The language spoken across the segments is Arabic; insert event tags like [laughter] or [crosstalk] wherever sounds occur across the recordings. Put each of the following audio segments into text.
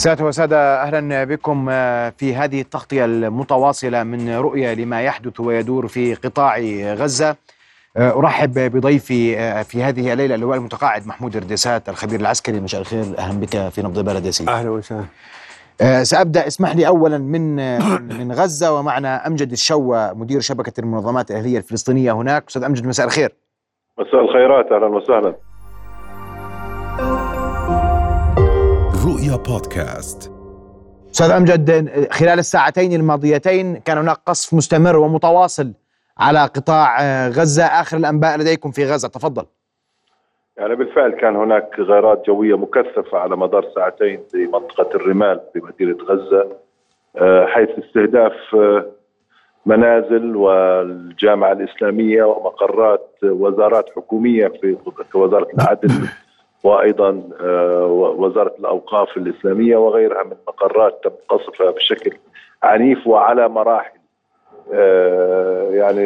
سادة وسادة أهلا بكم في هذه التغطية المتواصلة من رؤية لما يحدث ويدور في قطاع غزة. أرحب بضيفي في هذه الليلة اللواء المتقاعد محمود اردسات الخبير العسكري. مساء الخير أهلا بك في نبض بلد ياسين. أهلا وسهلا. سأبدأ اسمح لي أولا من من غزة ومعنا أمجد الشوى مدير شبكة المنظمات الأهلية الفلسطينية هناك. أستاذ أمجد مساء الخير. مساء الخيرات أهلا وسهلا. رؤيا بودكاست. أستاذ امجد خلال الساعتين الماضيتين كان هناك قصف مستمر ومتواصل على قطاع غزة آخر الأنباء لديكم في غزة. تفضل. يعني بالفعل كان هناك غارات جوية مكثفة على مدار ساعتين في منطقة الرمال في مدينة غزة حيث استهداف منازل والجامعة الإسلامية ومقرات وزارات حكومية في وزارة العدل. وأيضا وزارة الأوقاف الإسلامية وغيرها من مقرات تم قصفها بشكل عنيف وعلى مراحل. يعني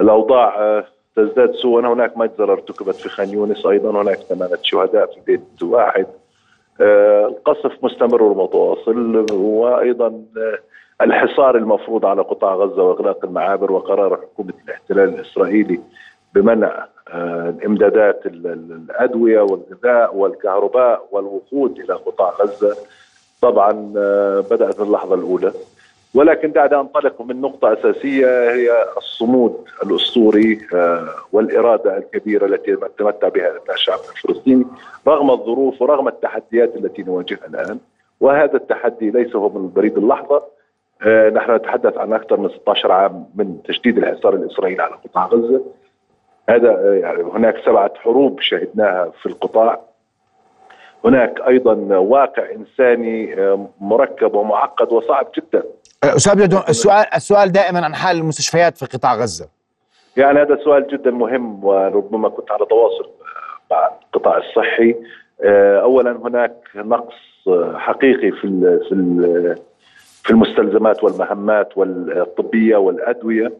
الأوضاع تزداد سوءا. هناك مجزره ارتكبت في خان يونس أيضا. هناك ثمانية شهداء في بيت واحد. القصف مستمر ومتواصل. وأيضا الحصار المفروض على قطاع غزة وإغلاق المعابر وقرار حكومة الاحتلال الإسرائيلي بمنع الإمدادات الأدوية والغذاء والكهرباء والوقود إلى قطاع غزة. طبعا بدأت اللحظة الأولى. ولكن دعنا انطلق من نقطة أساسية هي الصمود الأسطوري والإرادة الكبيرة التي تمتع بها الشعب الفلسطيني رغم الظروف ورغم التحديات التي نواجهها الآن. وهذا التحدي ليس هو من بريد اللحظة. نحن نتحدث عن أكثر من 16 عام من تشديد الحصار الإسرائيلي على قطاع غزة. هذا يعني هناك سبعة حروب شهدناها في القطاع. هناك أيضا واقع إنساني مركب ومعقد وصعب جدا. أستاذ السؤال السؤال دائما عن حال المستشفيات في قطاع غزة. يعني هذا سؤال جدا مهم وربما كنت على تواصل مع القطاع الصحي. اولا هناك نقص حقيقي في في في المستلزمات والمهمات والطبية والأدوية.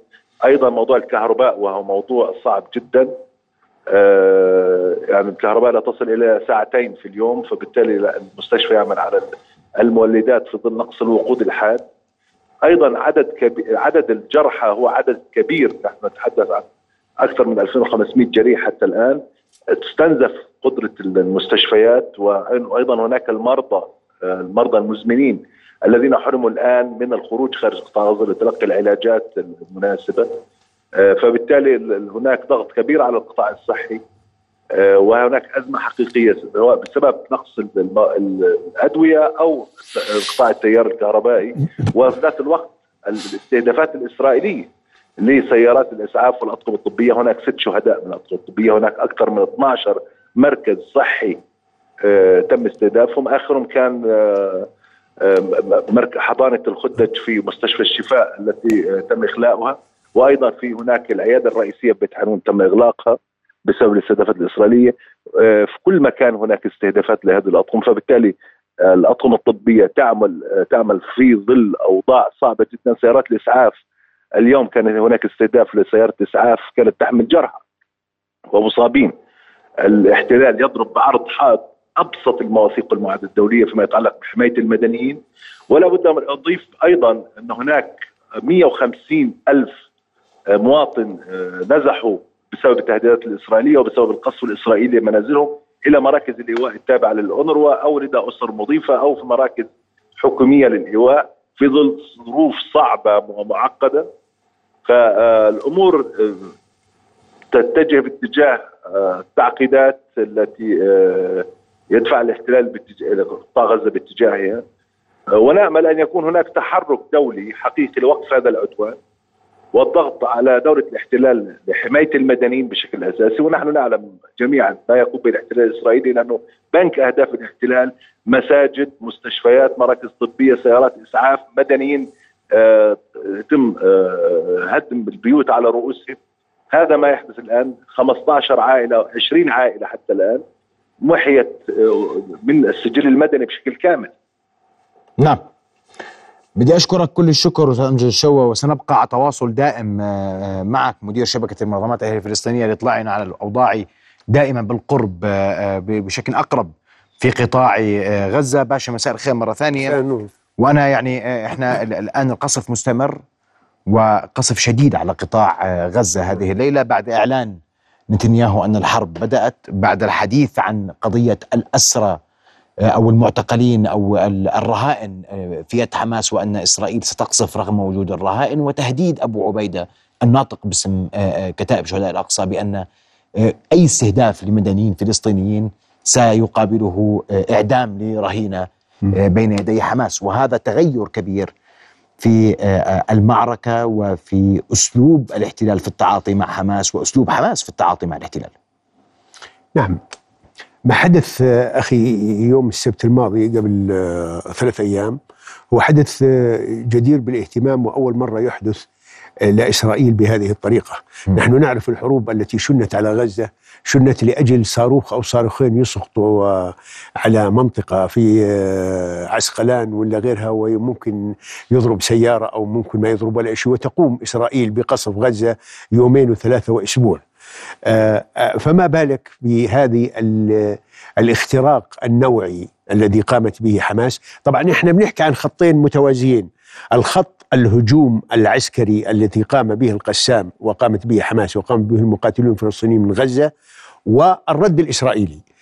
أيضا موضوع الكهرباء وهو موضوع صعب جدا. آه يعني الكهرباء لا تصل إلى ساعتين في اليوم فبالتالي المستشفى يعمل على المولدات في ظل نقص الوقود الحاد. أيضا عدد كبير عدد الجرحى هو عدد كبير. نحن نتحدث عن أكثر من 2500 جريح حتى الآن. تستنزف قدرة المستشفيات وأيضا هناك المرضى المرضى المزمنين. الذين حرموا الآن من الخروج خارج قطاع غزه لتلقي العلاجات المناسبة. فبالتالي هناك ضغط كبير على القطاع الصحي. وهناك أزمة حقيقية سواء بسبب نقص الأدوية أو قطاع التيار الكهربائي. وفي ذات الوقت الاستهدافات الإسرائيلية لسيارات الإسعاف والأطقم الطبية. هناك ست شهداء من الأطقم الطبية. هناك أكثر من 12 مركز صحي تم استهدافهم. آخرهم كان حضانة الخدج في مستشفى الشفاء التي تم إخلاؤها وأيضا في هناك العيادة الرئيسية ببيت حانون تم إغلاقها بسبب الاستهدافات الإسرائيلية. في كل مكان هناك استهدافات لهذه الاطقم فبالتالي الاطقم الطبية تعمل تعمل في ظل أوضاع صعبة جدا. سيارات الإسعاف اليوم كان هناك استهداف لسيارة اسعاف كانت تحمل جرحى ومصابين. الاحتلال يضرب بعرض حائط أبسط المواثيق والمعاهدات الدولية فيما يتعلق بحماية المدنيين ولا بد من أضيف أيضا أن هناك 150 ألف مواطن نزحوا بسبب التهديدات الإسرائيلية وبسبب القصف الإسرائيلي لمنازلهم إلى مراكز الإيواء التابعة للأونروا أو لدى أسر مضيفة أو في مراكز حكومية للإيواء في ظل ظروف صعبة ومعقدة. فالأمور تتجه باتجاه التعقيدات التي يدفع الاحتلال قطاع غزة باتجاهها ونأمل أن يكون هناك تحرك دولي حقيقي لوقف هذا العدوان والضغط على دولة الاحتلال لحماية المدنيين بشكل أساسي. ونحن نعلم جميعا ما يقوم به الاحتلال الإسرائيلي لأنه بنك أهداف الاحتلال مساجد مستشفيات مراكز طبية سيارات إسعاف مدنيين يتم آه هدم البيوت على رؤوسهم. هذا ما يحدث الآن. 15 عائلة 20 عائلة حتى الآن. محيت من السجل المدني بشكل كامل. نعم. بدي أشكرك كل الشكر أستاذ امجد الشوا وسنبقى على تواصل دائم معك مدير شبكة المنظمات الاهليه الفلسطينية لإطلاعنا على الأوضاع دائما بالقرب بشكل أقرب في قطاع آه، غزة. باشا مساء الخير مرة ثانية. نور. وأنا يعني آه، إحنا ال- الآن القصف مستمر وقصف شديد على قطاع آه، غزة هذه الليلة بعد إعلان نتنياهو أن الحرب بدأت بعد الحديث عن قضية الأسرى آه، أو المعتقلين أو ال- الرهائن آه، في يد حماس وأن إسرائيل ستقصف رغم وجود الرهائن وتهديد أبو عبيدة الناطق باسم آه، كتائب شهداء الأقصى بأن أي استهداف لمدنيين فلسطينيين سيقابله إعدام لرهينة بين يدي حماس. وهذا تغير كبير في آه، المعركة وفي أسلوب الاحتلال في التعاطي مع حماس وأسلوب حماس في التعاطي مع الاحتلال. نعم. ما حدث آه، أخي يوم السبت الماضي قبل آه، ثلاث أيام هو حدث جدير بالاهتمام وأول مرة يحدث لاسرائيل بهذه الطريقة، نحن نعرف الحروب التي شنت على غزة شنت لأجل صاروخ أو صاروخين يسقطوا آه، على منطقة في آه، عسقلان ولا غيرها وممكن يضرب سيارة أو ممكن ما يضرب ولا شيء وتقوم إسرائيل بقصف غزة يومين وثلاثة وأسبوع. آه، فما بالك بهذه ال- الاختراق النوعي الذي قامت به حماس؟ طبعا إحنا بنحكي عن خطين متوازيين. الخط الهجوم العسكري الذي قام به القسام وقامت به حماس وقام به المقاتلون الفلسطينيين من غزة والرد الإسرائيلي. ال-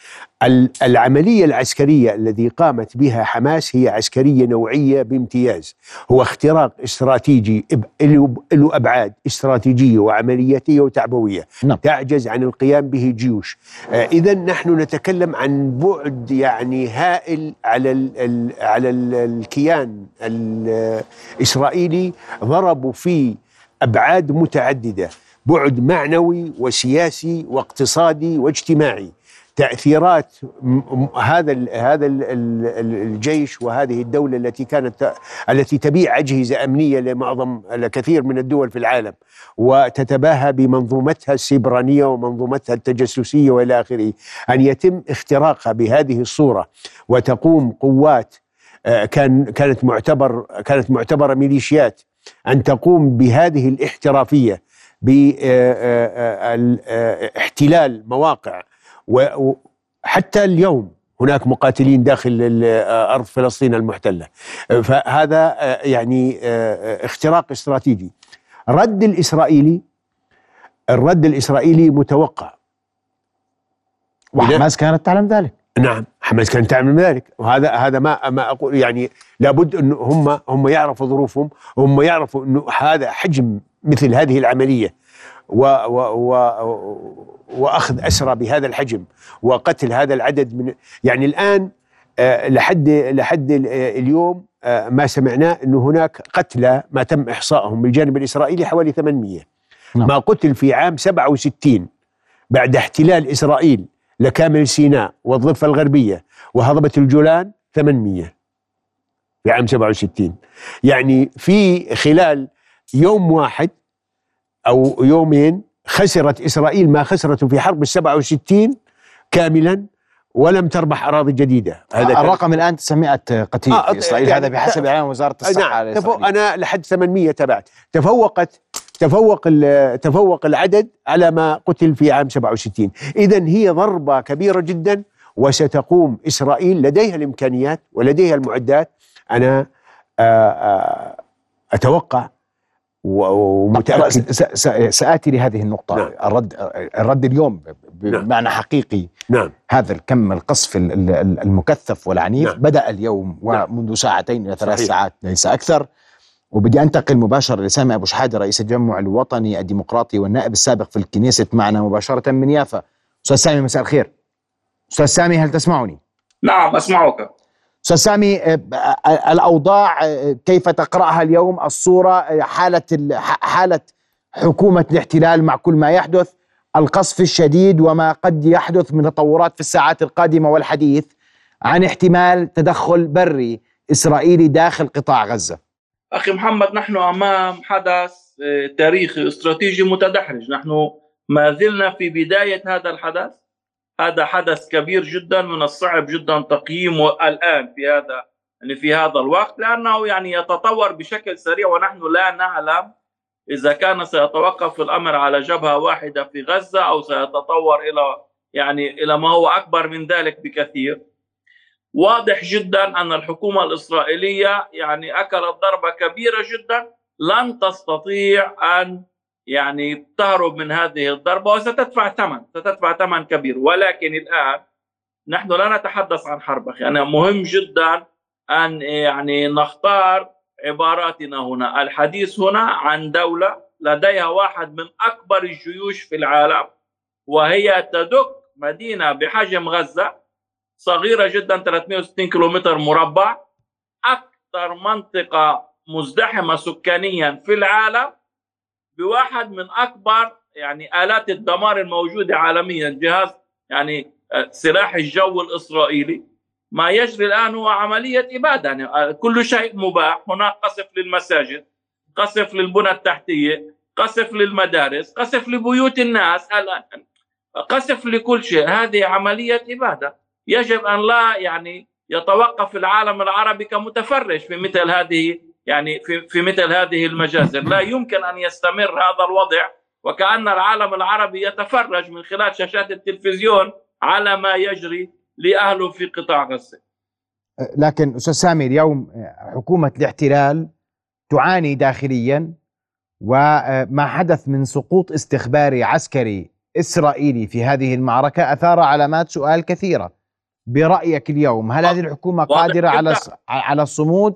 العملية العسكرية الذي قامت بها حماس هي عسكرية نوعية بامتياز. هو اختراق استراتيجي له له أبعاد استراتيجية وعملياتية وتعبوية. نعم. تعجز عن القيام به جيوش. آه إذا نحن نتكلم عن بعد يعني هائل على ال ال على ال الكيان الإسرائيلي. ضربوا فيه أبعاد متعددة. بعد معنوي وسياسي واقتصادي واجتماعي. تأثيرات هذا هذا ال ال الجيش وهذه الدولة التي كانت التي تبيع أجهزة أمنية لمعظم لكثير من الدول في العالم وتتباهى بمنظومتها السيبرانيه ومنظومتها التجسسية وإلى آخره أن يتم اختراقها بهذه الصورة وتقوم قوات آه، كان كانت معتبر كانت معتبرة ميليشيات أن تقوم بهذه الاحترافية باحتلال مواقع وحتى اليوم هناك مقاتلين داخل أرض فلسطين المحتلة. فهذا آه، يعني آه، اختراق استراتيجي. رد الإسرائيلي الرد الإسرائيلي متوقع. وحماس كانت تعلم ذلك. نعم حماس كانت تعمل ذلك. وهذا هذا ما ما أقول يعني لابد انه هم هم يعرفوا ظروفهم هم يعرفوا انه هذا حجم مثل هذه العملية. و و و وأخذ أسرى بهذا الحجم وقتل هذا العدد من يعني الآن آه، لحد لحد آه، اليوم آه، ما سمعناه إنه هناك قتلى ما تم احصائهم بالجانب الإسرائيلي حوالي 800 نعم. ما قتل في عام 67 بعد احتلال إسرائيل لكامل سيناء والضفة الغربية وهضبة الجولان 800 في عام 67 يعني في خلال يوم واحد أو يومين خسرت إسرائيل ما خسرته في حرب ال 67 كاملا ولم تربح أراضي جديدة. هذا كان- الرقم الآن 900 قتيل آه، في إسرائيل. يعني هذا بحسب إعلان وزارة الصحة نعم تفو... الإسرائيلية أنا لحد 800 تبعت تفوقت تفوق تفوق العدد على ما قتل في عام 67 اذا هي ضربة كبيرة جدا وستقوم إسرائيل لديها الإمكانيات ولديها المعدات. أنا آه، أتوقع و- ومتأكد س- س- سآتي لهذه النقطة نعم. الرد الرد اليوم نعم. بمعنى حقيقي نعم هذا الكم القصف ال- ال- المكثف والعنيف نعم. بدأ اليوم نعم. ومنذ ساعتين إلى ثلاث صحيح. ساعات ليس أكثر وبدي أنتقل مباشرة لسامي أبو شحادة رئيس التجمع الوطني الديمقراطي والنائب السابق في الكنيسة معنا مباشرة من يافا أستاذ سامي مساء الخير أستاذ سامي هل تسمعني؟ نعم أسمعك أستاذ سامي آه، آه، الأوضاع آه، كيف تقرأها اليوم؟ الصورة حالة حالة حكومة الاحتلال مع كل ما يحدث القصف الشديد وما قد يحدث من تطورات في الساعات القادمة والحديث عن احتمال تدخل بري إسرائيلي داخل قطاع غزة. أخي محمد نحن أمام حدث تاريخي استراتيجي متدحرج. نحن ما زلنا في بداية هذا الحدث. هذا حدث كبير جدا من الصعب جدا تقييمه الآن في هذا يعني في هذا الوقت لأنه يعني يتطور بشكل سريع ونحن لا نعلم إذا كان سيتوقف الأمر على جبهة واحدة في غزة أو سيتطور إلى يعني إلى ما هو أكبر من ذلك بكثير. واضح جدا أن الحكومة الإسرائيلية يعني أكلت ضربة كبيرة جدا لن تستطيع أن يعني تهرب من هذه الضربة وستدفع ثمن ستدفع ثمن كبير. ولكن الآن نحن لا نتحدث عن حرب أخي. أنا مهم جدا أن يعني نختار عباراتنا هنا. الحديث هنا عن دولة لديها واحد من أكبر الجيوش في العالم وهي تدك مدينة بحجم غزة صغيرة جدا 360 كيلومتر مربع أكثر منطقة مزدحمة سكانيا في العالم. بواحد من أكبر يعني آلات الدمار الموجودة عالميا جهاز يعني سلاح الجو الإسرائيلي. ما يجري الآن هو عملية إبادة. يعني كل شيء مباح. هناك قصف للمساجد قصف للبنى التحتية قصف للمدارس قصف لبيوت الناس الآن قصف لكل شيء. هذه عملية إبادة. يجب أن لا يعني يتوقف العالم العربي كمتفرج في مثل هذه يعني في في مثل هذه المجازر. لا يمكن أن يستمر هذا الوضع وكأن العالم العربي يتفرج من خلال شاشات التلفزيون على ما يجري لأهله في قطاع غزة. لكن أستاذ سامي اليوم حكومة الاحتلال تعاني داخليا وما حدث من سقوط استخباري عسكري إسرائيلي في هذه المعركة أثار علامات سؤال كثيرة. برأيك اليوم هل هذه الحكومة قادرة على على الصمود؟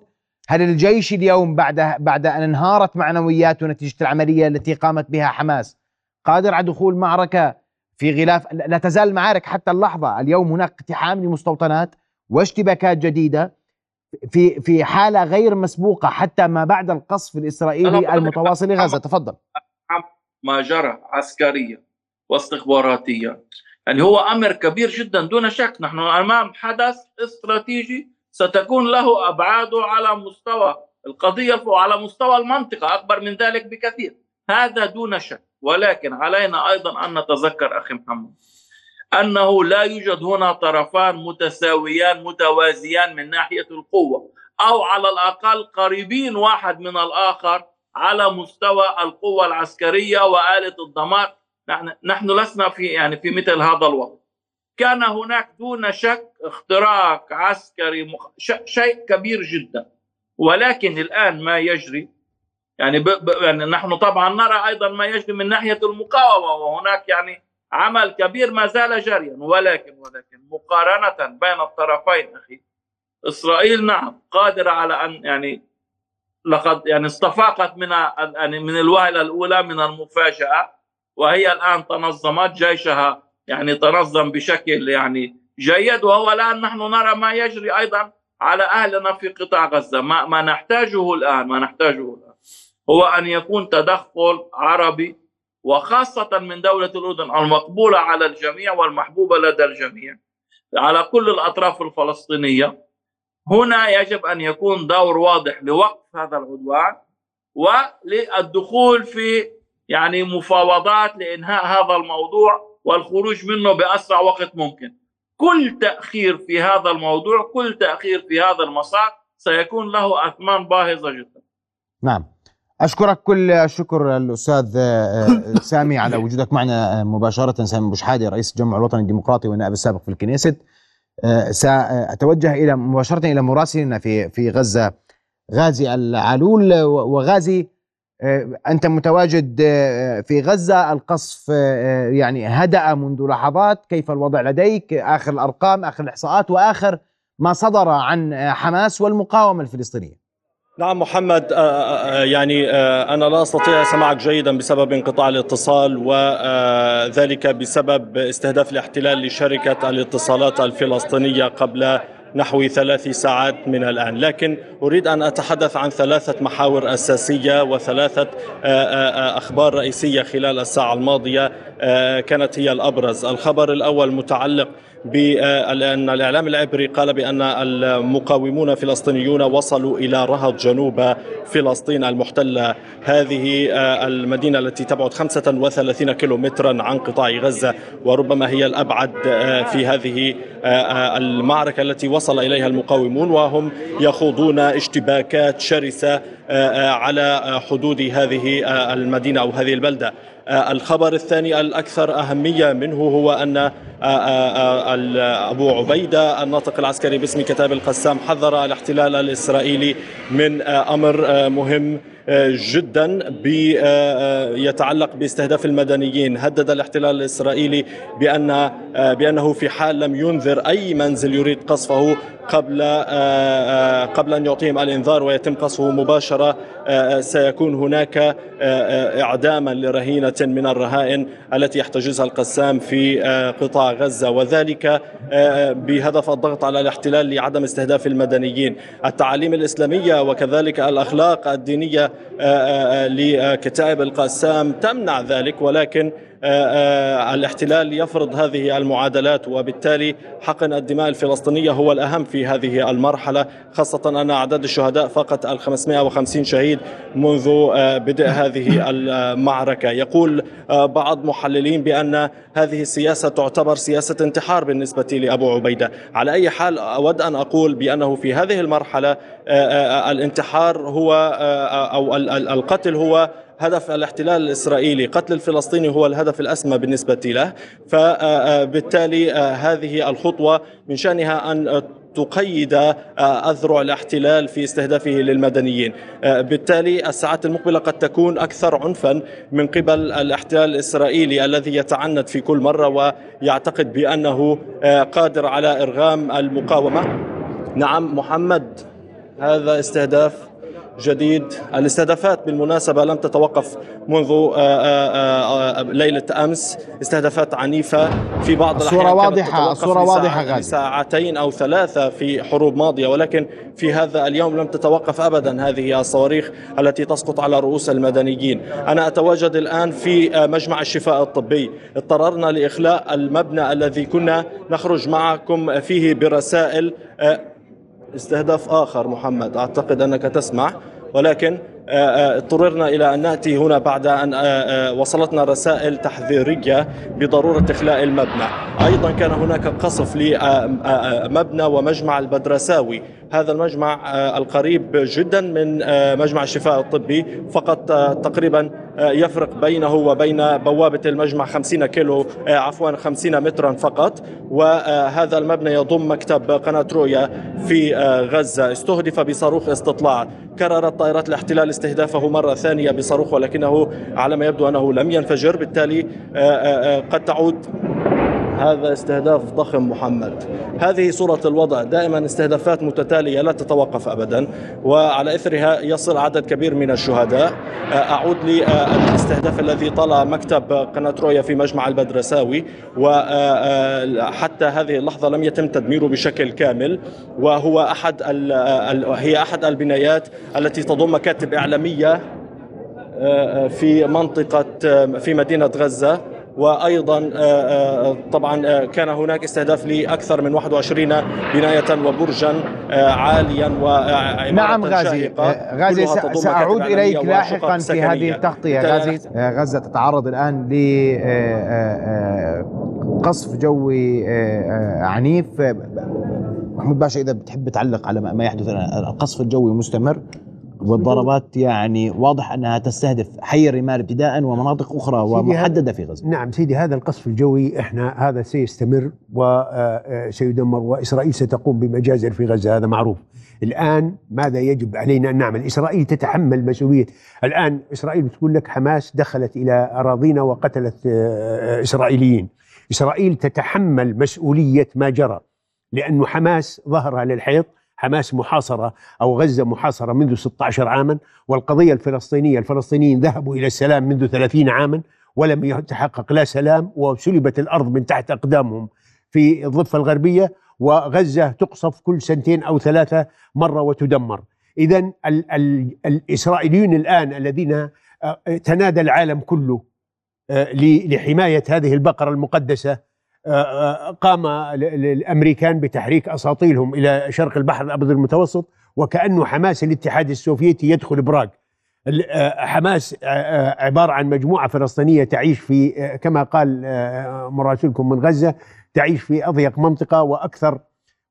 هل الجيش اليوم بعد بعد ان انهارت معنوياته نتيجه العملية التي قامت بها حماس قادر على دخول معركه في غلاف لا تزال المعارك حتى اللحظه اليوم هناك اقتحام لمستوطنات واشتباكات جديده في في حاله غير مسبوقه حتى ما بعد القصف الاسرائيلي المتواصل لغزه تفضل ما جرى عسكريا واستخباراتيا يعني هو أمر كبير جدا دون شك نحن امام حدث استراتيجي ستكون له ابعاده على مستوى القضية وعلى مستوى المنطقة أكبر من ذلك بكثير. هذا دون شك. ولكن علينا أيضا أن نتذكر أخي محمد أنه لا يوجد هنا طرفان متساويان متوازيان من ناحية القوة أو على الأقل قريبين واحد من الآخر على مستوى القوة العسكرية وآلة الدمار. نحن لسنا في يعني في مثل هذا الوضع كان هناك دون شك اختراق عسكري مخ... شيء كبير جدا. ولكن الآن ما يجري. يعني, ب... ب... يعني نحن طبعا نرى أيضا ما يجري من ناحية المقاومة وهناك يعني عمل كبير ما زال جاريا. ولكن ولكن مقارنة بين الطرفين أخي إسرائيل نعم قادرة على أن يعني لقد يعني استفاقت من يعني من الوهلة الأولى من المفاجأة وهي الآن تنظمت جيشها يعني تنظم بشكل يعني جيد وهو الآن نحن نرى ما يجري أيضا على أهلنا في قطاع غزة. ما, ما نحتاجه الآن ما نحتاجه الآن هو أن يكون تدخل عربي وخاصة من دولة الأردن المقبوله على الجميع والمحبوبه لدى الجميع على كل الأطراف الفلسطينية. هنا يجب أن يكون دور واضح لوقف هذا العدوان وللدخول في يعني مفاوضات لإنهاء هذا الموضوع والخروج منه بأسرع وقت ممكن. كل تأخير في هذا الموضوع، كل تأخير في هذا المسار سيكون له أثمان باهظة جدا. نعم. أشكرك كل الشكر الأستاذ [laughs] سامي على وجودك معنا مباشرة سامي بوشحادي رئيس الجمع الوطني الديمقراطي والنائب السابق في الكنيست. سأتوجه إلى مباشرة إلى مراسلنا في في غزة غازي العلول وغازي أنت متواجد في غزة القصف يعني هدأ منذ لحظات. كيف الوضع لديك؟ آخر الأرقام آخر الإحصاءات وآخر ما صدر عن حماس والمقاومة الفلسطينية. نعم محمد يعني أنا لا أستطيع سماعك جيدا بسبب انقطاع الاتصال وذلك بسبب استهداف الاحتلال لشركة الاتصالات الفلسطينية قبل نحو ثلاث ساعات من الآن. لكن أريد أن أتحدث عن ثلاثة محاور أساسية وثلاثة أخبار رئيسية خلال الساعة الماضية كانت هي الأبرز. الخبر الأول متعلق بأن الإعلام العبري قال بأن المقاومون الفلسطينيون وصلوا إلى رهط جنوب فلسطين المحتلة. هذه المدينة التي تبعد 35 كيلومترا عن قطاع غزة وربما هي الأبعد في هذه المعركة التي وصل إليها المقاومون وهم يخوضون اشتباكات شرسة على حدود هذه المدينة أو هذه البلدة. الخبر الثاني الأكثر أهمية منه هو أن أبو عبيدة الناطق العسكري باسم كتاب القسام حذر الاحتلال الإسرائيلي من أمر مهم جدا يتعلق باستهداف المدنيين. هدد الاحتلال الإسرائيلي بأن بأنه في حال لم ينذر أي منزل يريد قصفه قبل قبل أن يعطيهم الإنذار ويتم قصفه مباشرة سيكون هناك إعداما لرهينة من الرهائن التي يحتجزها القسام في قطاع غزة وذلك بهدف الضغط على الاحتلال لعدم استهداف المدنيين. التعاليم الإسلامية وكذلك الأخلاق الدينية لكتائب القسام تمنع ذلك ولكن الاحتلال يفرض هذه المعادلات وبالتالي حقن الدماء الفلسطينية هو الأهم في هذه المرحلة خاصة أن أعداد الشهداء فقط ال 550 شهيد منذ بدء هذه [laughs] المعركة. يقول بعض محللين بأن هذه السياسة تعتبر سياسة انتحار بالنسبة لأبو عبيدة. على أي حال أود أن أقول بأنه في هذه المرحلة الانتحار هو أو القتل هو هدف الاحتلال الإسرائيلي قتل الفلسطيني هو الهدف الأسمى بالنسبة له. فبالتالي هذه الخطوة من شأنها أن تقيد أذرع الاحتلال في استهدافه للمدنيين. بالتالي الساعات المقبلة قد تكون أكثر عنفا من قبل الاحتلال الإسرائيلي الذي يتعنت في كل مرة ويعتقد بأنه قادر على إرغام المقاومة. نعم محمد هذا استهداف جديد. الاستهدافات بالمناسبة لم تتوقف منذ ليلة أمس. استهدافات عنيفة في بعض الأحيان صورة واضحة صورة واضحة غالي. ساعتين أو ثلاثة في حروب ماضية ولكن في هذا اليوم لم تتوقف أبدا هذه الصواريخ التي تسقط على رؤوس المدنيين. أنا أتواجد الآن في مجمع الشفاء الطبي. اضطررنا لإخلاء المبنى الذي كنا نخرج معكم فيه برسائل استهداف آخر محمد أعتقد أنك تسمع ولكن اضطررنا إلى أن نأتي هنا بعد أن وصلتنا رسائل تحذيرية بضرورة إخلاء المبنى. أيضا كان هناك قصف لمبنى ومجمع البدرساوي. هذا المجمع القريب جدا من مجمع الشفاء الطبي. فقط تقريبا يفرق بينه وبين بوابة المجمع 50 كيلو عفوا 50 مترا فقط. وهذا المبنى يضم مكتب قناة رؤيا في غزة. استهدف بصاروخ استطلاع. كررت طائرات الاحتلال استهدافه مرة ثانية بصاروخ ولكنه على ما يبدو أنه لم ينفجر. بالتالي قد تعود هذا استهداف ضخم محمد. هذه صورة الوضع. دائما استهدافات متتالية لا تتوقف أبدا وعلى إثرها يصل عدد كبير من الشهداء. أعود للاستهداف الذي طال مكتب قناة رويا في مجمع البدرساوي وحتى هذه اللحظة لم يتم تدميره بشكل كامل وهو أحد هي أحد البنايات التي تضم مكاتب إعلامية في منطقة في مدينة غزة. وأيضا طبعا كان هناك استهداف لأكثر من 21 بناية وبرجا عاليا نعم غازي. غازي سأعود إليك لاحقا في هذه التغطية. غازي غزه تتعرض الآن لقصف جوي عنيف. محمود باشا إذا بتحب تعلق على ما يحدث القصف الجوي مستمر. والضربات يعني واضح أنها تستهدف حي الرمال ابتداء ومناطق أخرى ومحددة في غزة. نعم سيدي هذا القصف الجوي إحنا هذا سيستمر وسيدمر وإسرائيل ستقوم بمجازر في غزة هذا معروف. الآن ماذا يجب علينا ان نعمل؟ اسرائيل تتحمل مسؤولية، الآن إسرائيل بتقول لك حماس دخلت إلى أراضينا وقتلت إسرائيليين. إسرائيل تتحمل مسؤولية ما جرى لأنه حماس ظهرها للحيط حماس محاصرة أو غزة محاصرة منذ 16 عاما والقضية الفلسطينية الفلسطينيين ذهبوا إلى السلام منذ 30 عاما ولم يتحقق لا سلام وسلبت الأرض من تحت أقدامهم في الضفة الغربية وغزة تقصف كل سنتين أو ثلاثة مرة وتدمر. إذا ال ال الإسرائيليون الآن الذين تنادى العالم كله لحماية هذه البقرة المقدسة قام الامريكان بتحريك أساطيلهم إلى شرق البحر الأبيض المتوسط وكأنه حماس الاتحاد السوفيتي يدخل براغ. حماس عبارة عن مجموعة فلسطينية تعيش في كما قال مراسلكم من غزة تعيش في أضيق منطقة وأكثر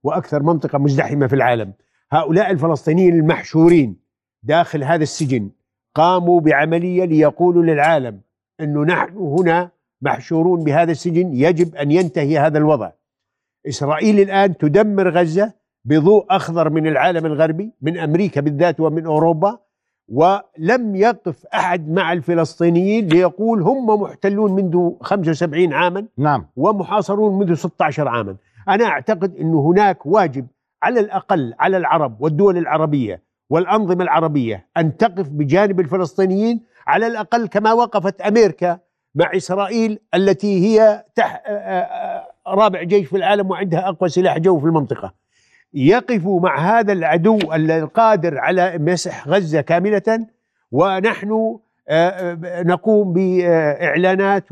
وأكثر منطقة مزدحمة في العالم. هؤلاء الفلسطينيين المحشورين داخل هذا السجن قاموا بعملية ليقولوا للعالم إنه نحن هنا محشورون بهذا السجن يجب أن ينتهي هذا الوضع. إسرائيل الآن تدمر غزة بضوء أخضر من العالم الغربي من أمريكا بالذات ومن أوروبا ولم يقف أحد مع الفلسطينيين ليقول هم محتلون منذ 75 عاما نعم ومحاصرون منذ 16 عاما أنا أعتقد أن هناك واجب على الأقل على العرب والدول العربية والأنظمة العربية أن تقف بجانب الفلسطينيين على الأقل كما وقفت أمريكا مع إسرائيل التي هي تح رابع جيش في العالم وعندها أقوى سلاح جو في المنطقة يقفوا مع هذا العدو القادر على مسح غزة كاملة ونحن نقوم بإعلانات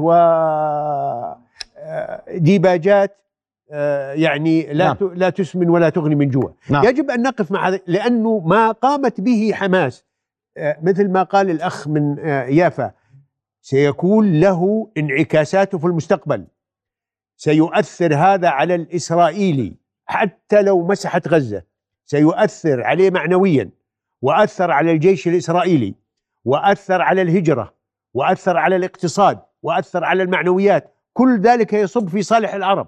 وديباجات يعني لا نعم. لا تسمن ولا تغني من جوع نعم. يجب أن نقف مع هذا لأنه ما قامت به حماس مثل ما قال الأخ من يافا سيكون له انعكاساته في المستقبل. سيؤثر هذا على الإسرائيلي حتى لو مسحت غزة. سيؤثر عليه معنويا وأثر على الجيش الإسرائيلي وأثر على الهجرة وأثر على الاقتصاد وأثر على المعنويات. كل ذلك يصب في صالح العرب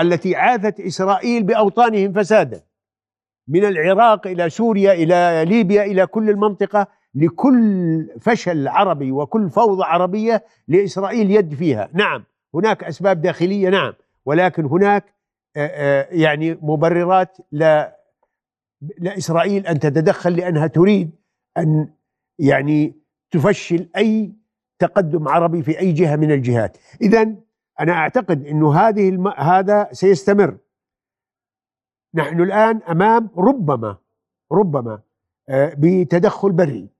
التي عاثت إسرائيل بأوطانهم فسادا من العراق إلى سوريا إلى ليبيا إلى كل المنطقة. لكل فشل عربي وكل فوضى عربية لإسرائيل يد فيها، نعم هناك أسباب داخلية نعم ولكن هناك يعني مبررات لا لإسرائيل أن تتدخل لأنها تريد أن يعني تفشل أي تقدم عربي في أي جهة من الجهات، اذا أنا أعتقد انه هذه الم... هذا سيستمر. نحن الآن أمام ربما ربما بتدخل بري.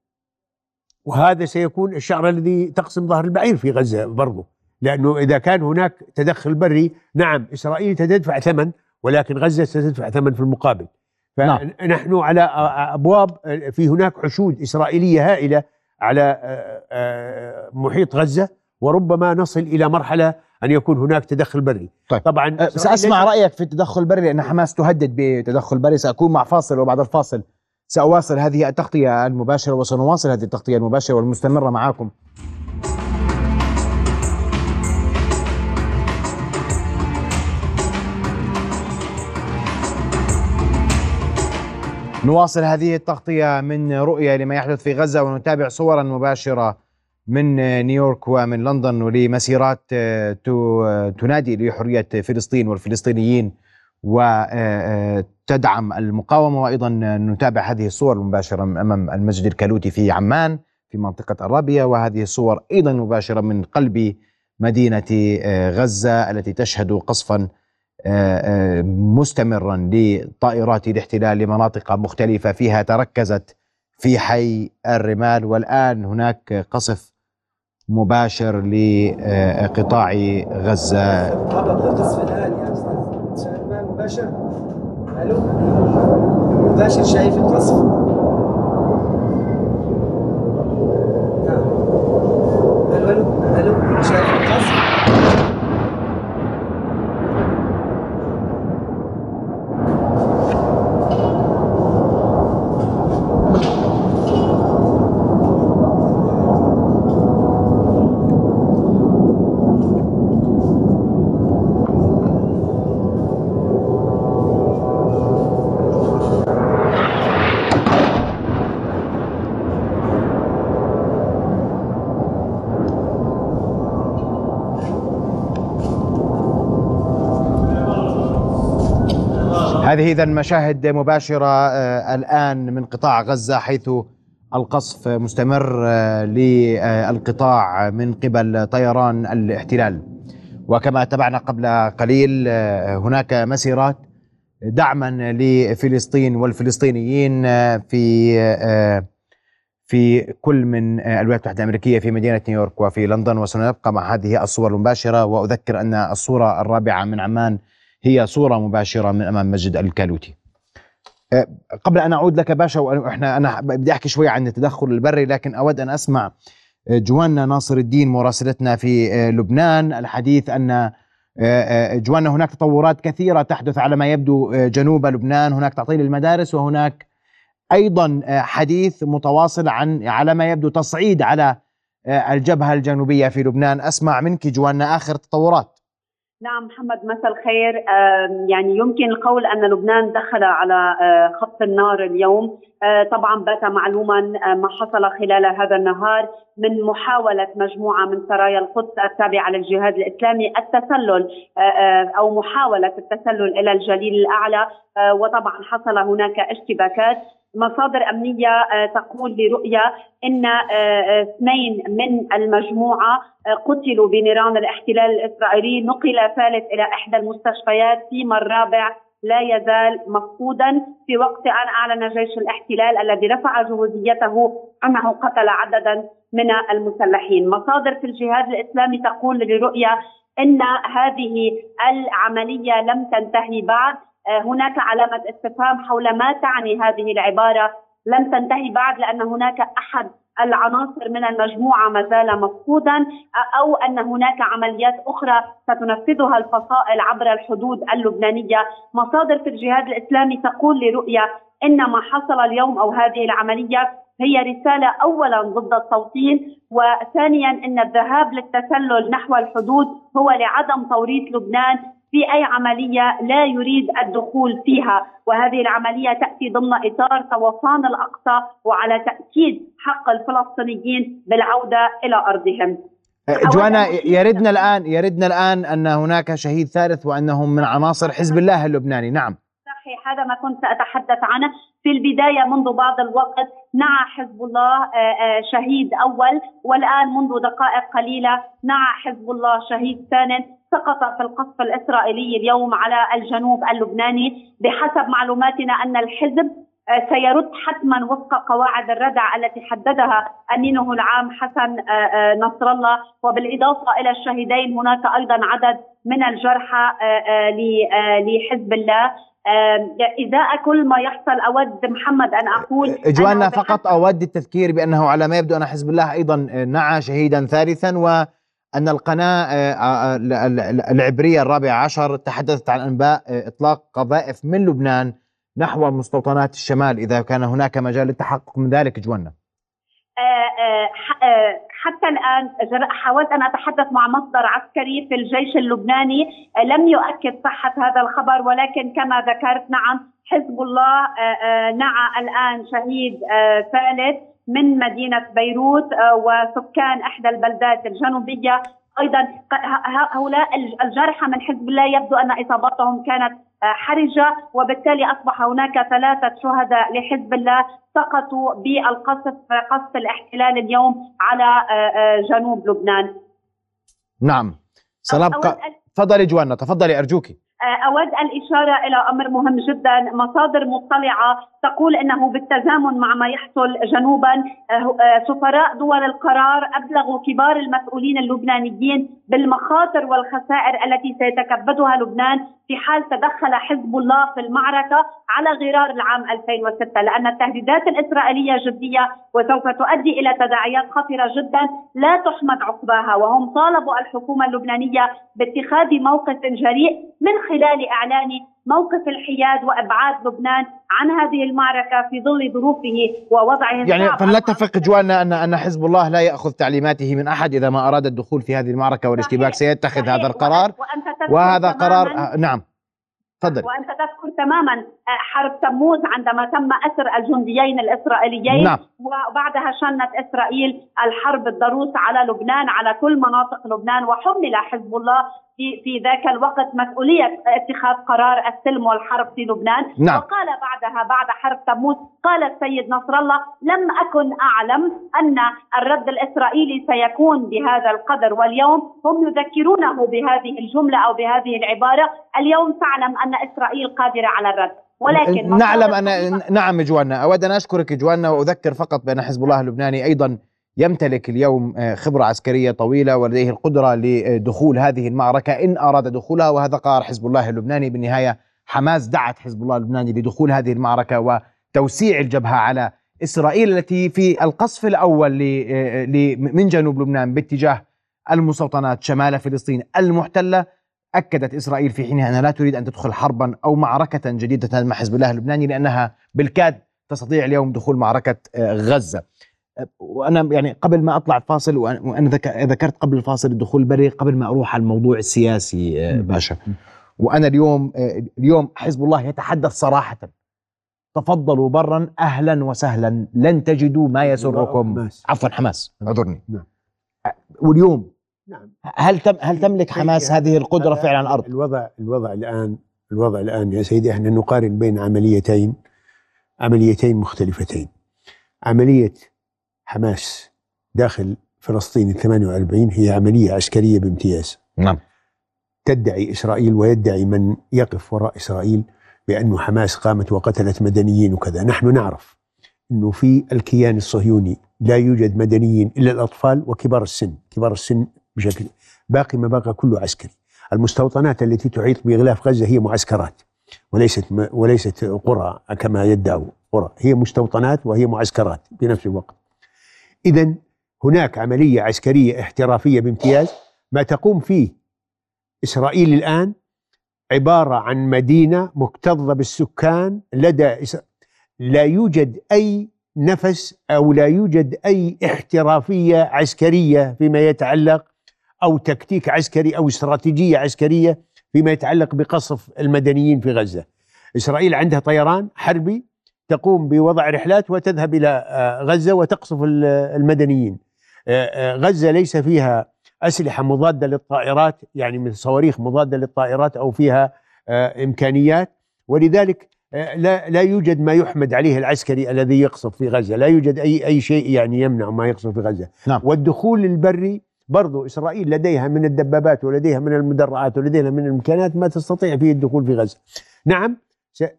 وهذا سيكون الشعرة التي تقسم ظهر البعير في غزة برضه لأنه إذا كان هناك تدخل بري نعم إسرائيل ستدفع ثمن ولكن غزة ستدفع ثمن في المقابل. نعم. فنحن على آه، أبواب آه، في هناك حشود إسرائيلية هائلة على محيط غزة وربما نصل إلى مرحلة أن يكون هناك تدخل بري. طيب. طبعا إسرائيل سأسمع رأيك في التدخل البري لأن حماس تهدد بتدخل بري سأكون مع فاصل وبعد الفاصل. سأواصل هذه التغطية المباشرة وسنواصل هذه التغطية المباشرة والمستمرة معكم نواصل هذه التغطية من رؤية لما يحدث في غزة ونتابع صورا مباشرة من نيويورك ومن لندن ولمسيرات تنادي لحرية فلسطين والفلسطينيين وتدعم المقاومة. وأيضا نتابع هذه الصور المباشرة من أمام المسجد الكالوتي في عمان في منطقة الرابية. وهذه الصور أيضا مباشرة من قلب مدينة آه، غزة التي تشهد قصفا آه، آه، مستمرا لطائرات الاحتلال لمناطق مختلفة. فيها تركزت في حي الرمال. والآن هناك قصف مباشر لقطاع غزة هبط القصف الان يا أستاذ مباشر ألو؟ مباشر شايف القصف. هذه إذا مشاهد مباشرة آه، الآن من قطاع غزة حيث القصف مستمر آه، للقطاع من قبل طيران الاحتلال. وكما تابعنا قبل قليل آه، هناك مسيرات دعما لفلسطين والفلسطينيين في في كل من الولايات المتحدة الأمريكية في مدينة نيويورك وفي لندن وسنبقى مع هذه الصور المباشرة. وأذكر أن الصورة الرابعة من عمان هي صورة مباشرة من أمام مسجد الكالوتي. أه، قبل أن أعود لك باشا وإحنا أنا بدي أحكي شوي عن التدخل البري لكن أود أن أسمع أه، جوانا ناصر الدين مراسلتنا في أه، لبنان. الحديث أن جوانا هناك تطورات كثيرة تحدث على ما يبدو جنوب لبنان. هناك تعطيل المدارس وهناك أيضا حديث متواصل عن على ما يبدو تصعيد على الجبهة الجنوبية في لبنان. أسمع منك جوانا آخر تطورات. نعم محمد مساء الخير. يعني يمكن القول أن لبنان دخل على آه، خط النار اليوم. طبعا بات معلوما آه، ما حصل خلال هذا النهار من محاولة مجموعة من سرايا القدس التابعة للجهاد الإسلامي التسلل آه، آه، أو محاولة التسلل إلى الجليل الأعلى. آه، وطبعا حصل هناك اشتباكات. مصادر آه، تقول آه، آه، اثنين من المجموعة آه، قتلوا بنيران الاحتلال الإسرائيلي. نقل ثالث إلى إحدى المستشفيات فيما الرابع لا يزال مفقودا في وقت أن أعلن جيش الاحتلال الذي رفع جهوزيته أنه قتل عددا من المسلحين، مصادر في الجهاد الإسلامي تقول لرؤيا إن هذه العملية لم تنتهي بعد، آه، هناك علامة استفهام حول ما تعني هذه العبارة. لم تنتهي بعد لأن هناك أحد العناصر من المجموعة ما زال مفقودا أو أن هناك عمليات أخرى ستنفذها الفصائل عبر الحدود اللبنانية، مصادر في الجهاد الإسلامي تقول لرؤيا إن ما حصل اليوم أو هذه العملية هي رسالة اولا ضد التوطين وثانيا إن الذهاب للتسلل نحو الحدود هو لعدم توريط لبنان في أي عملية لا يريد الدخول فيها. وهذه العملية تأتي ضمن إطار طوفان الأقصى وعلى تأكيد حق الفلسطينيين بالعودة إلى أرضهم. جوانا يردنا الآن يردنا الآن أن هناك شهيد ثالث وأنهم من عناصر حزب الله اللبناني. نعم. صحيح هذا ما كنت سأتحدث عنه. في البداية منذ بعض الوقت نعى حزب الله آه، آه، شهيد أول والآن منذ دقائق قليلة نعى حزب الله شهيد ثاني. سقط في القصف الإسرائيلي اليوم على الجنوب اللبناني. بحسب معلوماتنا أن الحزب آه، سيرد حتما وفق قواعد الردع التي حددها أمينه العام حسن نصر الله. وبالإضافة إلى الشهيدين هناك أيضا عدد من الجرحى لحزب الله. آه، إزاء كل ما يحصل أود محمد أن أقول جوانا فقط أود التذكير بأنه على ما يبدو أن حزب الله أيضا نعى شهيدا ثالثا وأن القناة آه، آه، ال- ال- العبرية الرابعة عشر تحدثت عن أنباء آه، إطلاق قذائف من لبنان نحو مستوطنات الشمال إذا كان هناك مجال للتحقق من ذلك جوانا آه، آه، آه، حتى الآن حاولت أن أتحدث مع مصدر عسكري في الجيش اللبناني آه، لم يؤكد صحة هذا الخبر ولكن كما ذكرت نعم حزب الله آه، آه، نعى الآن شهيد آه، ثالث من مدينة بيروت آه، وسكان إحدى البلدات الجنوبية. أيضا هؤلاء الج- الجرحى من حزب الله يبدو أن إصابتهم كانت آه، حرجة وبالتالي أصبح هناك ثلاثة شهداء لحزب الله سقطوا بالقصف قصف الاحتلال اليوم على آه، آه، جنوب لبنان. نعم. سنبقى تفضلي جوانا تفضلي أرجوك آه، أود الإشارة إلى أمر مهم جدا. مصادر مطلعة تقول أنه بالتزامن مع ما يحصل جنوبا آه، آه، سفراء دول القرار أبلغوا كبار المسؤولين اللبنانيين بالمخاطر والخسائر التي سيتكبدها لبنان في حال تدخل حزب الله في المعركة على غرار العام 2006 لأن التهديدات الإسرائيلية جدية وسوف تؤدي إلى تداعيات خطرة جدا لا تحمد عقباها. وهم طالبوا الحكومة اللبنانية باتخاذ موقف جريء من خلال إعلان موقف الحياد وإبعاد لبنان عن هذه المعركة في ظل ظروفه ووضعه يعني. فلنتفق جوانا أن أن حزب الله لا يأخذ تعليماته من أحد إذا ما أراد الدخول في هذه المعركة والاشتباك. سيتخذ صحيح. هذا القرار وهذا قرار آه، نعم تفضل وأنت تذكر تماما آه، حرب تموز عندما تم أسر الجنديين الإسرائيليين نعم. وبعدها شنت إسرائيل الحرب الضروس على لبنان على كل مناطق لبنان وحمل حزب الله في في ذاك الوقت مسؤولية اتخاذ قرار السلم والحرب في لبنان. نعم. وقال بعدها بعد حرب تموز قال السيد نصر الله لم أكن أعلم أن الرد الإسرائيلي سيكون بهذا القدر. واليوم هم يذكرونه بهذه الجملة أو بهذه العبارة. اليوم تعلم أن إسرائيل قادرة على الرد. ولكن نعلم أن نعم جوانا. أود أن أشكرك جوانا وأذكر فقط بأن حزب الله اللبناني أيضا يمتلك اليوم آه، خبرة عسكرية طويلة ولديه القدرة لدخول هذه المعركة إن أراد دخولها وهذا قرار حزب الله اللبناني. بالنهاية حماس دعت حزب الله اللبناني لدخول هذه المعركة وتوسيع الجبهة على إسرائيل التي في القصف الأول آه، من جنوب لبنان باتجاه المستوطنات شمال فلسطين المحتلة. أكدت إسرائيل في حينها أنها لا تريد أن تدخل حربا أو معركة جديدة مع حزب الله اللبناني لأنها بالكاد تستطيع اليوم دخول معركة آه، غزة. وأنا يعني قبل ما أطلع فاصل وأنا ذك- ذكرت قبل الفاصل الدخول البري قبل ما أروح على الموضوع السياسي آه، باشا. وأنا اليوم آه، اليوم حزب الله يتحدث صراحة. تفضلوا برا أهلا وسهلا. لن تجدوا ما يسركم. حماس. عفوا حماس. اعذرني. نعم. واليوم؟ نعم. هل تم هل تملك حماس هذه القدرة فعلا على الأرض؟ الوضع الوضع الان الوضع الآن يا سيدي إحنا نقارن بين عمليتين عمليتين مختلفتين. عملية حماس داخل فلسطين 48 هي عملية عسكرية بامتياز. نعم. تدعي إسرائيل ويدعي من يقف وراء إسرائيل بأن حماس قامت وقتلت مدنيين وكذا. نحن نعرف أنه في الكيان الصهيوني لا يوجد مدنيين إلا الأطفال وكبار السن. كبار السن بشكل باقي ما بقى كله عسكري. المستوطنات التي تحيط بغلاف غزة هي معسكرات وليست وليست قرى كما يدعوا قرى. هي مستوطنات وهي معسكرات بنفس الوقت. إذا هناك عملية عسكرية احترافية بامتياز ما تقوم فيه إسرائيل الآن عبارة عن مدينة مكتظة بالسكان لدى. لا يوجد أي نفس أو لا يوجد أي احترافية عسكرية فيما يتعلق أو تكتيك عسكري أو استراتيجية عسكرية فيما يتعلق بقصف المدنيين في غزة إسرائيل عندها طيران حربي تقوم بوضع رحلات وتذهب إلى غزة وتقصف المدنيين. غزة ليس فيها أسلحة مضادة للطائرات يعني مثل صواريخ مضادة للطائرات أو فيها إمكانيات. ولذلك لا لا يوجد ما يحمد عليه العسكري الذي يقصف في غزة. لا يوجد أي أي شيء يعني يمنع ما يقصف في غزة. نعم. والدخول البري برضو إسرائيل لديها من الدبابات ولديها من المدرعات ولديها من الإمكانات ما تستطيع فيه الدخول في غزة. نعم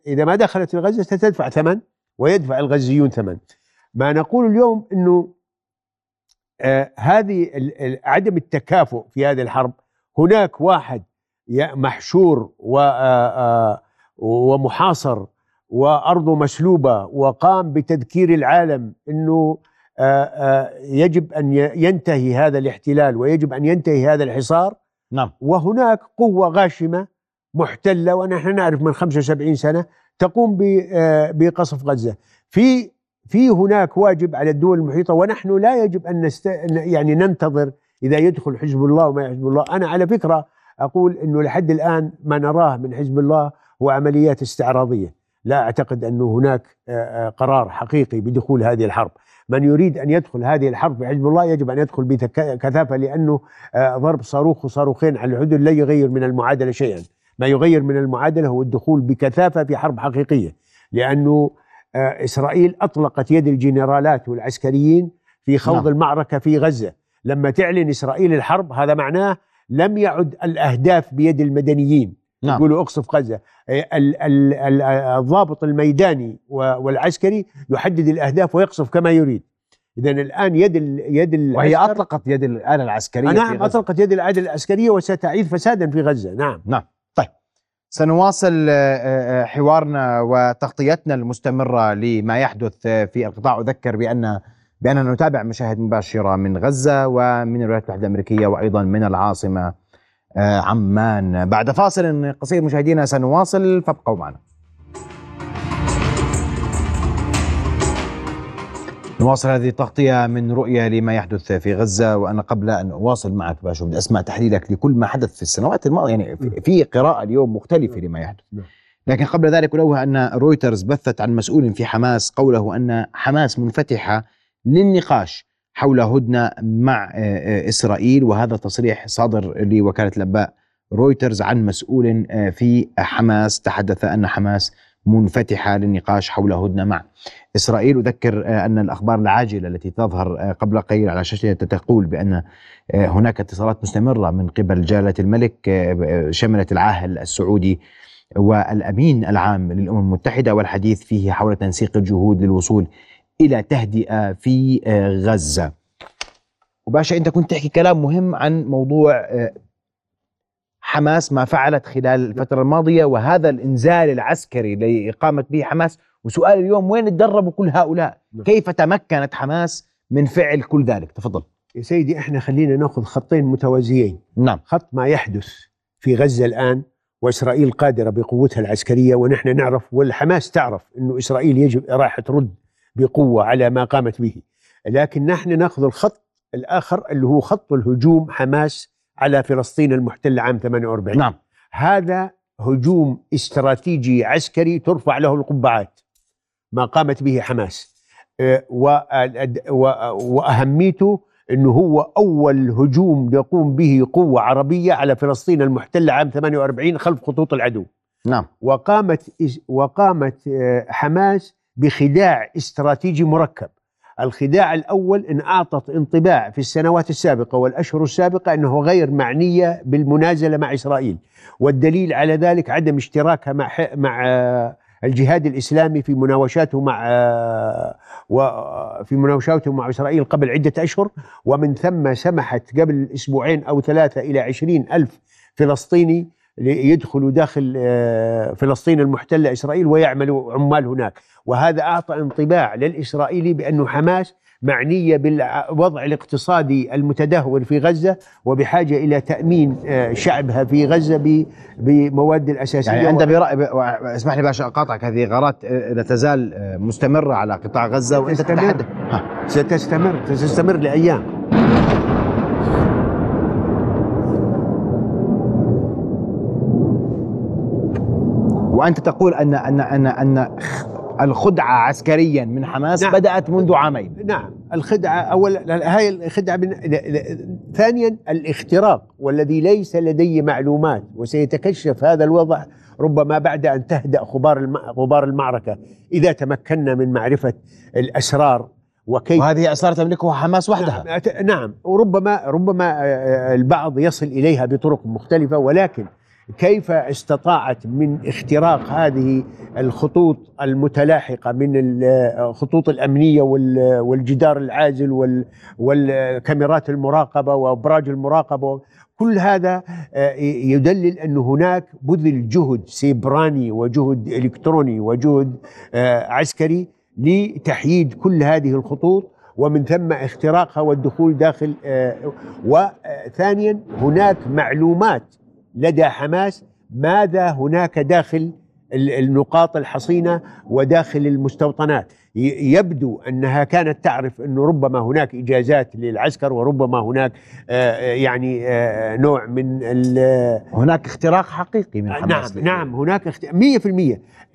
إذا ما دخلت في غزة ستدفع ثمن ويدفع الغزيون ثمن. ما نقول اليوم أنه آه هذه عدم التكافؤ في هذه الحرب. هناك واحد محشور و آه ومحاصر وأرضه مسلوبه وقام بتذكير العالم إنه يجب أن ينتهي هذا الاحتلال ويجب أن ينتهي هذا الحصار. نعم. وهناك قوة غاشمة محتلة ونحن نعرف من 75 سنة تقوم بقصف غزة. في في هناك واجب على الدول المحيطة ونحن لا يجب أن نست... يعني ننتظر إذا يدخل حزب الله وما حزب الله. أنا على فكرة أقول إنه لحد الآن ما نراه من حزب الله هو عمليات استعراضية. لا أعتقد أنه هناك قرار حقيقي بدخول هذه الحرب. من يريد أن يدخل هذه الحرب في حزب الله يجب أن يدخل بكثافه لأنه ضرب صاروخ وصاروخين على الحدود لا يغير من المعادلة شيئا. ما يغير من المعادلة هو الدخول بكثافة في حرب حقيقية لأنه إسرائيل أطلقت يد الجنرالات والعسكريين في خوض نعم. المعركة في غزة. لما تعلن إسرائيل الحرب هذا معناه لم يعد الأهداف بيد المدنيين. نعم. يقولوا أقصف غزة. الضابط الميداني والعسكري يحدد الأهداف ويقصف كما يريد. اذا الآن يد ال يد وهي أطلقت يد الآلة العسكرية نعم أطلقت يد الآلة العسكرية وستعيد فسادا في غزة. نعم. نعم. سنواصل حوارنا وتغطيتنا المستمرة لما يحدث في القطاع. أذكر بأن بأننا نتابع مشاهد مباشرة من غزة ومن الولايات المتحدة الأمريكية وأيضا من العاصمة عمان. بعد فاصل قصير مشاهدينا سنواصل فابقوا معنا. نواصل هذه التغطية من رؤية لما يحدث في غزة وأنا قبل أن أواصل معك باشا بدي أسمع تحليلك لكل ما حدث في السنوات الماضية. يعني في قراءة اليوم مختلفة لما يحدث. لكن قبل ذلك أنوه أن رويترز بثت عن مسؤول في حماس قوله أن حماس منفتحة للنقاش حول هدنة مع إسرائيل. وهذا تصريح صادر لوكالة الأنباء رويترز عن مسؤول في حماس. تحدث أن حماس منفتحة للنقاش حول هدنة مع إسرائيل أذكر أن الأخبار العاجلة التي تظهر قبل قليل على شاشة تقول بأن هناك اتصالات مستمرة من قبل جلالة الملك شملت العاهل السعودي والأمين العام للأمم المتحدة والحديث فيه حول تنسيق الجهود للوصول إلى تهدئة في غزة. وباشا أنت كنت تحكي كلام مهم عن موضوع حماس ما فعلت خلال الفترة الماضية وهذا الإنزال العسكري اللي قامت به حماس وسؤال اليوم وين تدربوا كل هؤلاء؟ كيف تمكنت حماس من فعل كل ذلك؟ تفضل. يا سيدي إحنا خلينا نأخذ خطين متوازيين. نعم. خط ما يحدث في غزة الآن وإسرائيل قادرة بقوتها العسكرية ونحن نعرف والحماس تعرف إنه إسرائيل يجب راح ترد بقوة على ما قامت به لكن نحن نأخذ الخط الآخر اللي هو خط الهجوم حماس على فلسطين المحتله عام 48 نعم. هذا هجوم استراتيجي عسكري ترفع له القبعات. ما قامت به حماس. و- وأهميته إنه هو أول هجوم يقوم به قوة عربية على فلسطين المحتله عام 48 خلف خطوط العدو. نعم. وقامت وقامت آه، حماس بخداع استراتيجي مركب. الخداع الأول إن أعطت انطباع في السنوات السابقة والأشهر السابقة إنه غير معنية بالمنازلة مع إسرائيل والدليل على ذلك عدم اشتراكها مع مع الجهاد الإسلامي في مناوشاته مع وفي مناوشاته مع إسرائيل قبل عدة أشهر ومن ثم سمحت قبل أسبوعين أو ثلاثة إلى عشرين ألف فلسطيني يدخلوا داخل آه، فلسطين المحتلة إسرائيل ويعملوا عمال هناك. وهذا أعطى انطباع للإسرائيلي بأنه حماس معنية بالوضع الاقتصادي المتدهور في غزة وبحاجة إلى تأمين آه، شعبها في غزة ب- بمواد الأساسية. يعني أنت برأي اسمح لي بأشأ أقاطعك. هذه غارات آه، لا تزال مستمرة على قطاع وأنت تستمر. تتحدث. ستستمر ستستمر لأيام. وأنت تقول ان ان ان أن الخدعة عسكريا من حماس نعم. بدأت منذ عامين. نعم. الخدعة أولا هاي الخدعة من ثانيا الاختراق والذي ليس لدي معلومات وسيتكشف هذا الوضع ربما بعد أن تهدأ غبار غبار المعركة إذا تمكنا من معرفة الأسرار وكيف وهذه أسرار تملكها حماس وحدها. نعم, نعم. وربما ربما آه، البعض يصل إليها بطرق مختلفة ولكن كيف استطاعت من اختراق هذه الخطوط المتلاحقة من الخطوط الأمنية وال- والجدار العازل وال- والكاميرات المراقبة وأبراج المراقبة؟ كل هذا آه، يدلل أن هناك بذل جهد سيبراني وجهد إلكتروني وجهد آه، عسكري لتحييد كل هذه الخطوط ومن ثم اختراقها والدخول داخل آه، وثانيا هناك معلومات لدى حماس ماذا هناك داخل ال- النقاط الحصينة وداخل المستوطنات يبدو أنها كانت تعرف انه ربما هناك إجازات للعسكر وربما هناك آه، آه، يعني آه، نوع من هناك اختراق حقيقي من حماس نعم نعم هناك اخت... 100%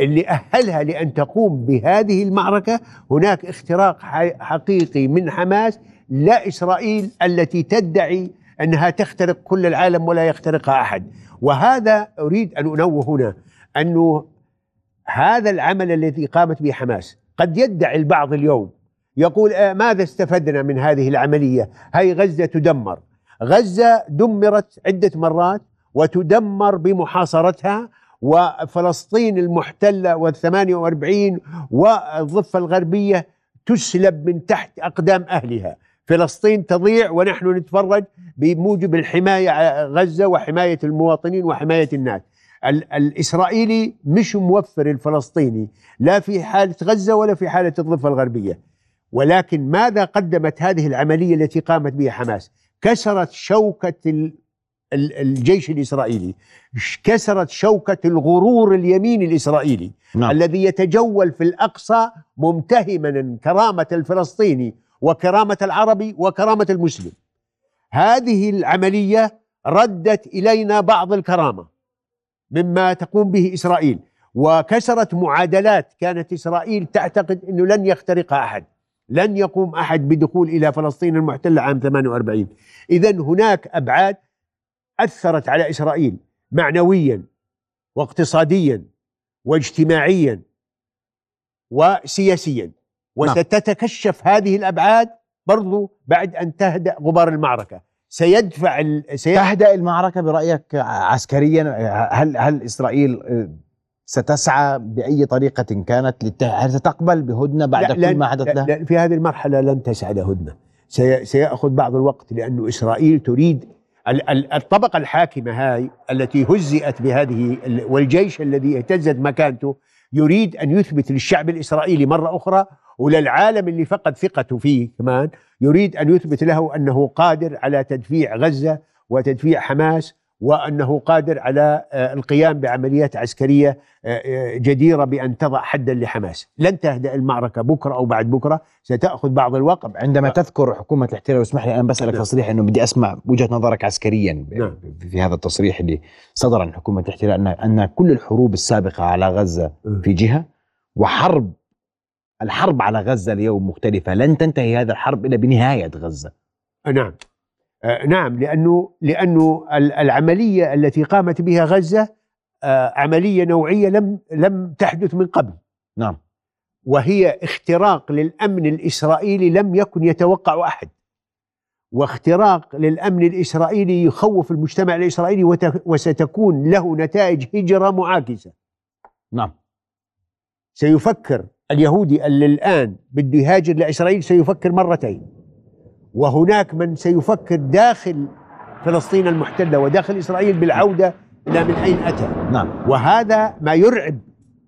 اللي أهلها لأن تقوم بهذه المعركة هناك اختراق. حقيقي من حماس لا إسرائيل التي تدعي أنها تخترق كل العالم ولا يخترقها أحد. وهذا أريد أن أنوه هنا أنه هذا العمل الذي قامت به حماس قد يدعي البعض اليوم يقول آه ماذا استفدنا من هذه العملية؟ هاي غزة تدمر. غزة دمرت عدة مرات وتدمر بمحاصرتها وفلسطين المحتلة والثمانية وأربعين والضفة الغربية تسلب من تحت أقدام أهلها. فلسطين تضيع ونحن نتفرج بموجب الحماية على غزة وحماية المواطنين وحماية الناس. ال- الإسرائيلي مش موفر الفلسطيني لا في حالة غزة ولا في حالة الضفة الغربية. ولكن ماذا قدمت هذه العملية التي قامت بها حماس؟ كسرت شوكة ال- ال- الجيش الإسرائيلي. كسرت شوكة الغرور اليمين الإسرائيلي نعم. الذي يتجول في الأقصى ممتهما كرامة الفلسطيني وكرامة العربي وكرامة المسلم. هذه العملية ردت إلينا بعض الكرامة مما تقوم به إسرائيل وكسرت معادلات كانت إسرائيل تعتقد أنه لن يخترقها أحد لن يقوم أحد بدخول إلى فلسطين المحتلة عام 48 إذا هناك أبعاد أثرت على إسرائيل معنويا واقتصاديا واجتماعيا وسياسيا. وستتكشف هذه الأبعاد برضو بعد أن تهدأ غبار المعركة. سيدفع ال... سي... تهدأ المعركة برأيك عسكريا؟ هل هل إسرائيل آه، ستسعى بأي طريقة كانت للت... هل ستقبل بهدنة بعد لا- كل لن- ما حدث لها؟ لا، في هذه المرحلة لن تسعى لهدنة. سي... سيأخذ بعض الوقت لأنه إسرائيل تريد ال- ال- الطبقة الحاكمة هاي التي هزئت بهذه ال- والجيش الذي اهتزت مكانته يريد أن يثبت للشعب الإسرائيلي مرة أخرى وللعالم اللي فقد ثقته فيه كمان يريد أن يثبت له أنه قادر على تدفيع غزة وتدفيع حماس وأنه قادر على آه، القيام بعمليات عسكرية آه، آه، جديرة بأن تضع حدا لحماس، لن تهدأ المعركة بكرة أو بعد بكرة، ستأخذ بعض الوقت عندما تذكر حكومة الاحتلال واسمح لي أنا بسألك نعم. تصريح أنه بدي أسمع وجهة نظرك عسكريا نعم. في هذا التصريح اللي صدر عن حكومة الاحتلال ان أن كل الحروب السابقة على غزة. في جهة وحرب الحرب على غزة اليوم مختلفة. لن تنتهي هذه الحرب إلا بنهاية غزة. نعم. آه، نعم لأنه لأنه ال- العملية التي قامت بها غزة آه، عملية نوعية لم لم تحدث من قبل. نعم. وهي اختراق للأمن الإسرائيلي لم يكن يتوقع أحد. واختراق للأمن الإسرائيلي يخوف المجتمع الإسرائيلي وت- وستكون له نتائج هجرة معاكسة. نعم. سيفكر اليهودي اللي الآن بده يهاجر لإسرائيل سيفكر مرتين. وهناك من سيفكر داخل فلسطين المحتلة وداخل إسرائيل بالعودة إلى من أين أتى. نعم. وهذا ما يرعب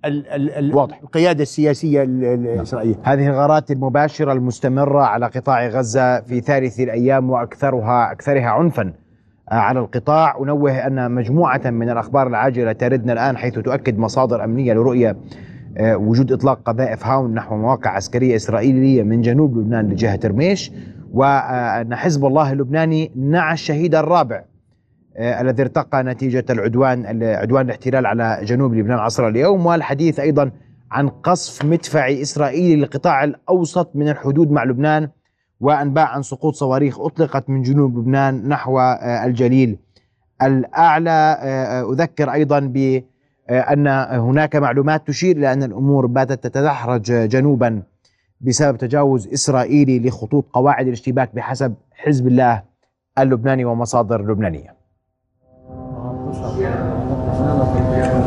ال ال ال واضح. القيادة السياسية ال- الإسرائيلية. هذه الغارات المباشرة المستمرة على قطاع غزة في ثالث الأيام وأكثرها أكثرها عنفا على القطاع. أنوه أن مجموعة من الأخبار العاجلة تردنا الآن حيث تؤكد مصادر أمنية لرؤية وجود إطلاق قذائف هاون نحو مواقع عسكرية إسرائيلية من جنوب لبنان لجهة رميش وأن حزب الله اللبناني نعى الشهيد الرابع آه، الذي ارتقى نتيجة العدوان عدوان الاحتلال على جنوب لبنان عصر اليوم. والحديث أيضا عن قصف مدفعي إسرائيلي للقطاع الأوسط من الحدود مع لبنان وأنباء عن سقوط صواريخ أطلقت من جنوب لبنان نحو آه، الجليل الأعلى. آه، أذكر أيضا بأن هناك معلومات تشير إلى أن الأمور باتت تتدحرج جنوبا بسبب تجاوز إسرائيلي لخطوط قواعد الاشتباك بحسب حزب الله اللبناني ومصادر لبنانية.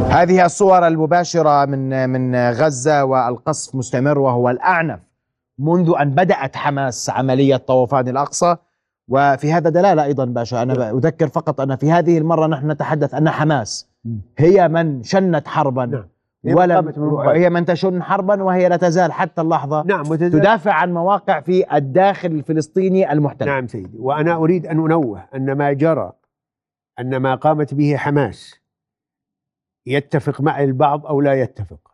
هذه الصور المباشرة من من غزة والقصف مستمر وهو الأعنف منذ أن بدأت حماس عملية طوفان الأقصى. وفي هذا دلالة أيضا باشا أنا أذكر فقط أن في هذه المرة نحن نتحدث أن حماس هي من شنت حربا. نعم. المقاومة. هي من تشن حربا وهي لا تزال حتى اللحظة نعم وتزال- تدافع عن مواقع في الداخل الفلسطيني المحتل. نعم سيدي. وأنا أريد أن أنوه أن ما جرى أن ما قامت به حماس يتفق مع البعض أو لا يتفق.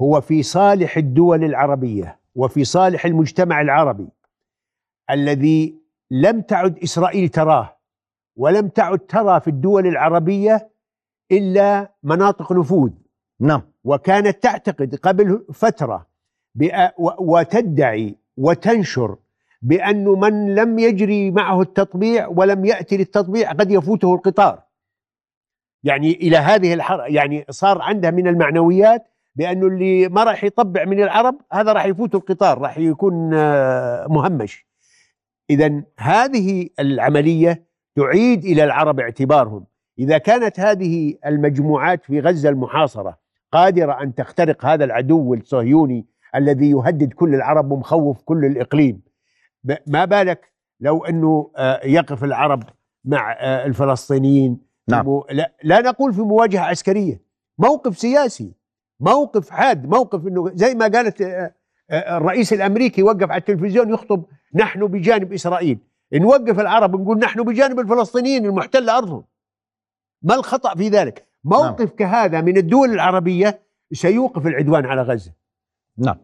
هو في صالح الدول العربية وفي صالح المجتمع العربي الذي لم تعد إسرائيل تراه ولم تعد ترى في الدول العربية إلا مناطق نفوذ. نعم. وكانت تعتقد قبل فترة وتدعي وتنشر بأنه من لم يجري معه التطبيع ولم يأتي للتطبيع قد يفوته القطار. يعني إلى هذه الحر يعني صار عندها من المعنويات بأنه اللي ما راح يطبع من العرب هذا راح يفوته القطار راح يكون آه، مهمش. إذا هذه العملية تعيد إلى العرب اعتبارهم. إذا كانت هذه المجموعات في غزة المحاصرة قادرة أن تخترق هذا العدو الصهيوني الذي يهدد كل العرب ومخوف كل الإقليم ما بالك لو أنه آه، يقف العرب مع آه، الفلسطينيين؟ نعم. لا, لا نقول في مواجهة عسكرية موقف سياسي موقف حاد موقف أنه زي ما قالت آه، الرئيس الأمريكي وقف على التلفزيون يخطب نحن بجانب إسرائيل. نوقف العرب نقول نحن بجانب الفلسطينيين المحتل أرضهم. ما الخطأ في ذلك؟ موقف نعم. كهذا من الدول العربية سيوقف العدوان على غزة. نعم.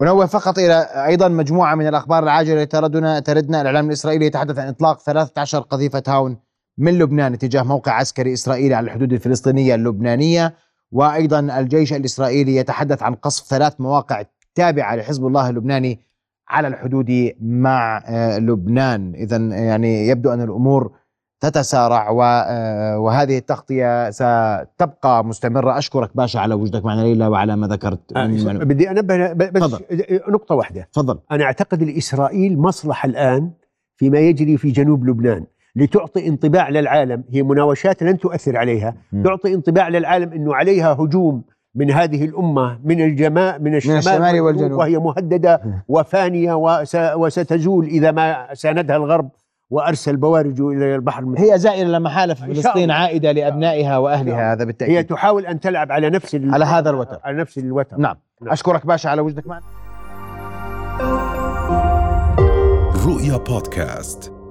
ونوه فقط إلى أيضا مجموعة من الأخبار العاجلة تردنا تردنا. الإعلام الإسرائيلي يتحدث عن إطلاق 13 قذيفة هاون من لبنان اتجاه موقع عسكري إسرائيلي على الحدود الفلسطينية اللبنانية. وأيضا الجيش الإسرائيلي يتحدث عن قصف ثلاث مواقع تابعة لحزب الله اللبناني على الحدود مع آه، لبنان. اذا يعني يبدو أن الأمور تتسارع آه، وهذه التغطية ستبقى مستمرة أشكرك باشا على وجودك معنا ليلى وعلى ما ذكرت آه، من- بدي أنبه ب- بس تفضل. نقطة واحدة تفضل أنا أعتقد لإسرائيل مصلحة الآن فيما يجري في جنوب لبنان لتعطي انطباع للعالم هي مناوشات لن تؤثر عليها م. تعطي انطباع للعالم أنه عليها هجوم من هذه الأمة من الجماء من الشمال, الشمال والجنوب. وهي مهددة. وفانية وس وستزول إذا ما ساندها الغرب وأرسل بوارجه إلى البحر هي زائرة لا محالة في فلسطين الله. عائدة لأبنائها إن وأهلها. شاء هذا هي بالتأكيد تحاول أن تلعب على نفس على هذا الوتر. على نفس الوتر. نعم. نعم. أشكرك باشا على وجودك معنا. رؤيا بودكاست.